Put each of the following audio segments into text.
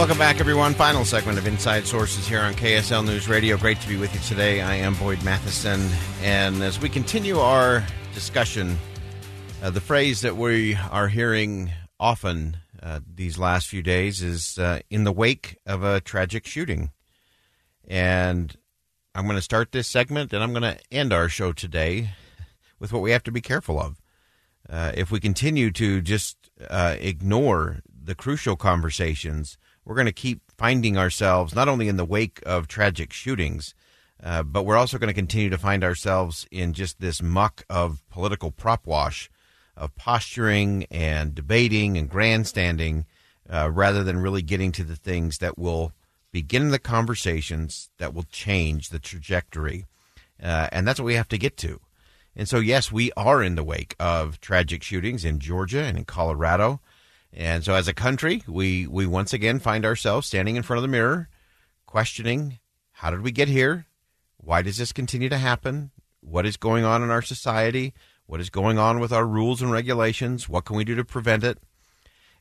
Welcome back, everyone. Final segment of Inside Sources here on KSL News Radio. Great to be with you today. I am Boyd Matheson. And as we continue our discussion, uh, the phrase that we are hearing often uh, these last few days is uh, in the wake of a tragic shooting. And I'm going to start this segment and I'm going to end our show today with what we have to be careful of. Uh, if we continue to just uh, ignore the crucial conversations, we're going to keep finding ourselves not only in the wake of tragic shootings, uh, but we're also going to continue to find ourselves in just this muck of political prop wash, of posturing and debating and grandstanding, uh, rather than really getting to the things that will begin the conversations that will change the trajectory. Uh, and that's what we have to get to. And so, yes, we are in the wake of tragic shootings in Georgia and in Colorado. And so, as a country, we, we once again find ourselves standing in front of the mirror, questioning how did we get here? Why does this continue to happen? What is going on in our society? What is going on with our rules and regulations? What can we do to prevent it?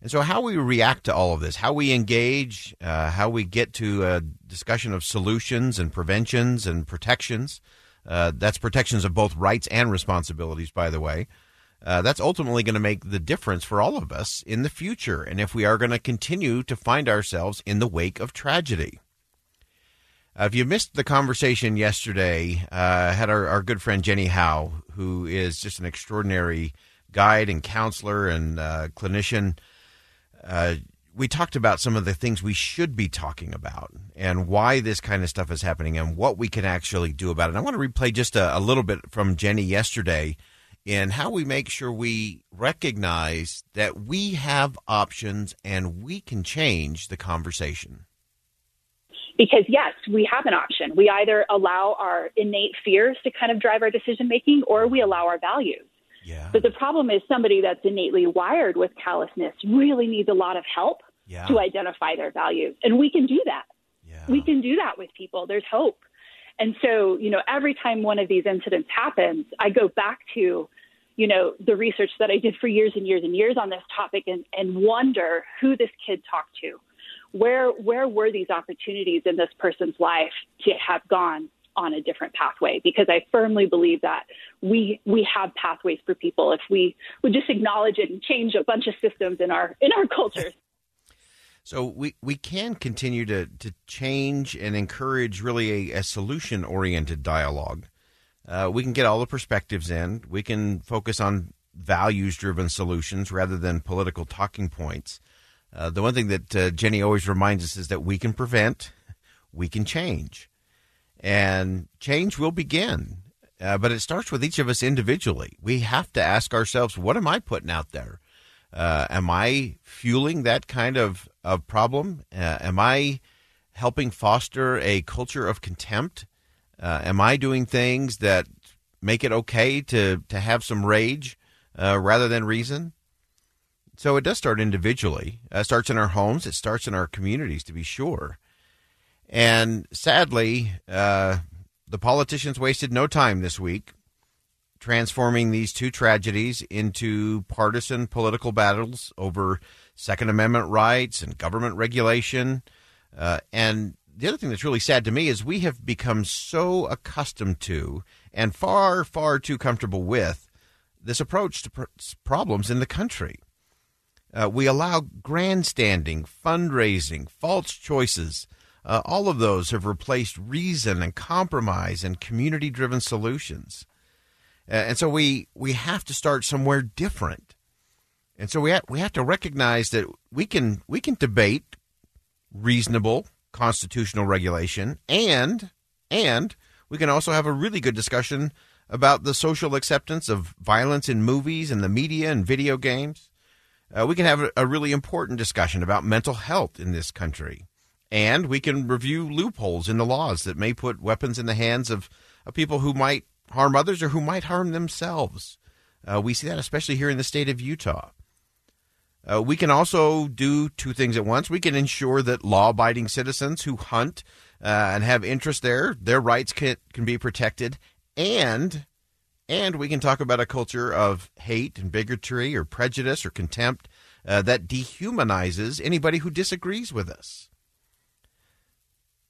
And so, how we react to all of this, how we engage, uh, how we get to a discussion of solutions and preventions and protections. Uh, that's protections of both rights and responsibilities, by the way. Uh, that's ultimately going to make the difference for all of us in the future, and if we are going to continue to find ourselves in the wake of tragedy. Uh, if you missed the conversation yesterday, uh, had our, our good friend Jenny Howe, who is just an extraordinary guide and counselor and uh, clinician. Uh, we talked about some of the things we should be talking about and why this kind of stuff is happening and what we can actually do about it. I want to replay just a, a little bit from Jenny yesterday in how we make sure we recognize that we have options and we can change the conversation. Because, yes, we have an option. We either allow our innate fears to kind of drive our decision making or we allow our values. Yeah. But the problem is somebody that's innately wired with callousness really needs a lot of help Yeah. to identify their values. And we can do that. Yeah. We can do that with people. There's hope. And so, you know, every time one of these incidents happens, I go back to, you know, the research that I did for years and years and years on this topic and, and wonder who this kid talked to. Where where were these opportunities in this person's life to have gone on a different pathway? Because I firmly believe that we we have pathways for people if we would just acknowledge it and change a bunch of systems in our in our cultures. So we, we can continue to, to change and encourage really a, a solution oriented dialogue. Uh, we can get all the perspectives in. We can focus on values driven solutions rather than political talking points. Uh, the one thing that uh, Jenny always reminds us is that we can prevent, we can change. And change will begin. Uh, but it starts with each of us individually. We have to ask ourselves, what am I putting out there? Uh, am I fueling that kind of, of problem? Uh, am I helping foster a culture of contempt? Uh, am I doing things that make it okay to, to have some rage uh, rather than reason? So it does start individually. Uh, it starts in our homes. It starts in our communities, to be sure. And sadly, uh, the politicians wasted no time this week transforming these two tragedies into partisan political battles over Second Amendment rights and government regulation. Uh, and the other thing that's really sad to me is we have become so accustomed to and far, far too comfortable with this approach to pr- problems in the country. Uh, we allow grandstanding, fundraising, false choices Uh, all of those have replaced reason and compromise and community driven solutions. Uh, and so we, we have to start somewhere different. And so we we have to recognize that we can we can debate reasonable constitutional regulation and and we can also have a really good discussion about the social acceptance of violence in movies and the media and video games. Uh, we can have a, a really important discussion about mental health in this country. And we can review loopholes in the laws that may put weapons in the hands of, of people who might harm others or who might harm themselves. Uh, we see that especially here in the state of Utah. Uh, we can also do two things at once. We can ensure that law abiding citizens who hunt uh, and have interest there, their rights can, can be protected. And and we can talk about a culture of hate and bigotry or prejudice or contempt uh, that dehumanizes anybody who disagrees with us.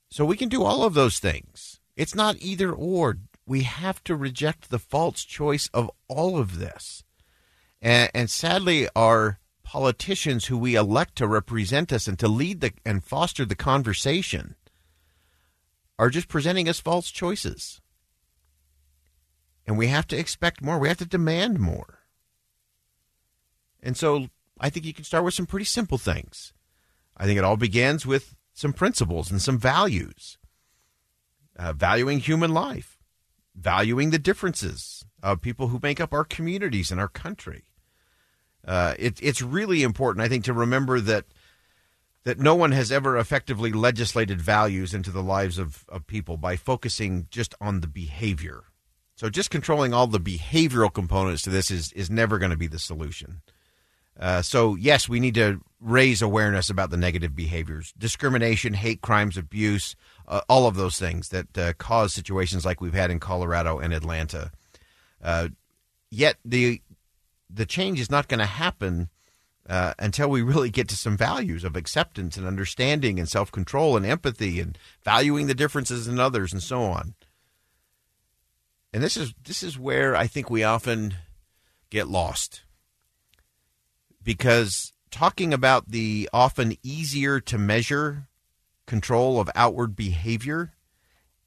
So we can do all of those things. It's not either or. We have to reject the false choice of all of this. And, and sadly, our politicians who we elect to represent us and to lead the, and foster the conversation are just presenting us false choices. And we have to expect more. We have to demand more. And so I think you can start with some pretty simple things. I think it all begins with some principles and some values. Uh, valuing human life, valuing the differences of people who make up our communities and our country, uh, it, it's really important, I think, to remember that that no one has ever effectively legislated values into the lives of, of people by focusing just on the behavior. So just controlling all the behavioral components to this is is never going to be the solution. Uh, so yes, we need to raise awareness about the negative behaviors, discrimination, hate crimes, abuse, uh, all of those things that uh, cause situations like we've had in Colorado and Atlanta. Uh, yet the the change is not going to happen uh, until we really get to some values of acceptance and understanding and self control and empathy and valuing the differences in others and so on. And this is this is where I think we often get lost because talking about the often easier to measure control of outward behavior,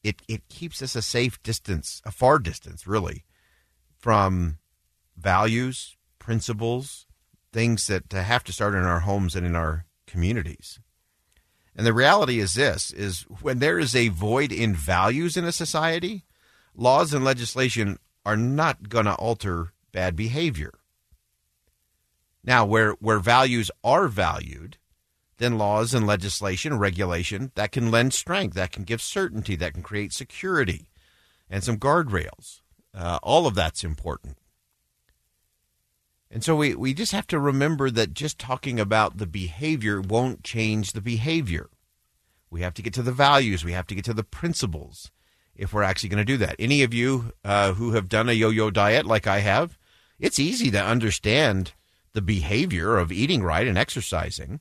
it, it keeps us a safe distance, a far distance, really, from values, principles, things that uh, have to start in our homes and in our communities. And the reality is this is when there is a void in values in a society, laws and legislation are not going to alter bad behavior. Now, where where values are valued, then laws and legislation, regulation that can lend strength, that can give certainty, that can create security, and some guardrails. Uh, all of that's important. And so we, we just have to remember that just talking about the behavior won't change the behavior. We have to get to the values, we have to get to the principles if we're actually going to do that. Any of you uh, who have done a yo yo diet like I have, it's easy to understand the behavior of eating right and exercising.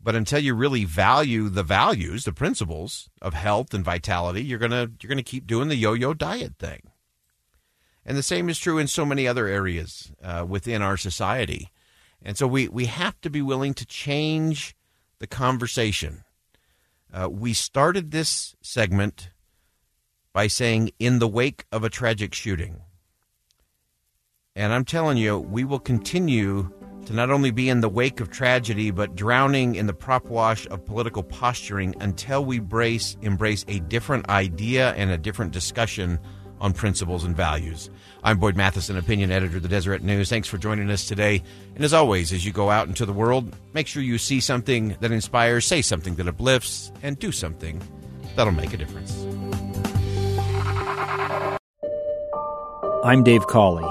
But until you really value the values, the principles of health and vitality, you're gonna you're gonna keep doing the yo-yo diet thing. And the same is true in so many other areas uh, within our society. And so we, we have to be willing to change the conversation. Uh, we started this segment by saying, in the wake of a tragic shooting. And I'm telling you, we will continue to not only be in the wake of tragedy, but drowning in the prop wash of political posturing until we brace, embrace a different idea and a different discussion on principles and values. I'm Boyd Matheson, opinion editor of the Deseret News. Thanks for joining us today. And as always, as you go out into the world, make sure you see something that inspires, say something that uplifts, and do something that'll make a difference. I'm Dave Cawley,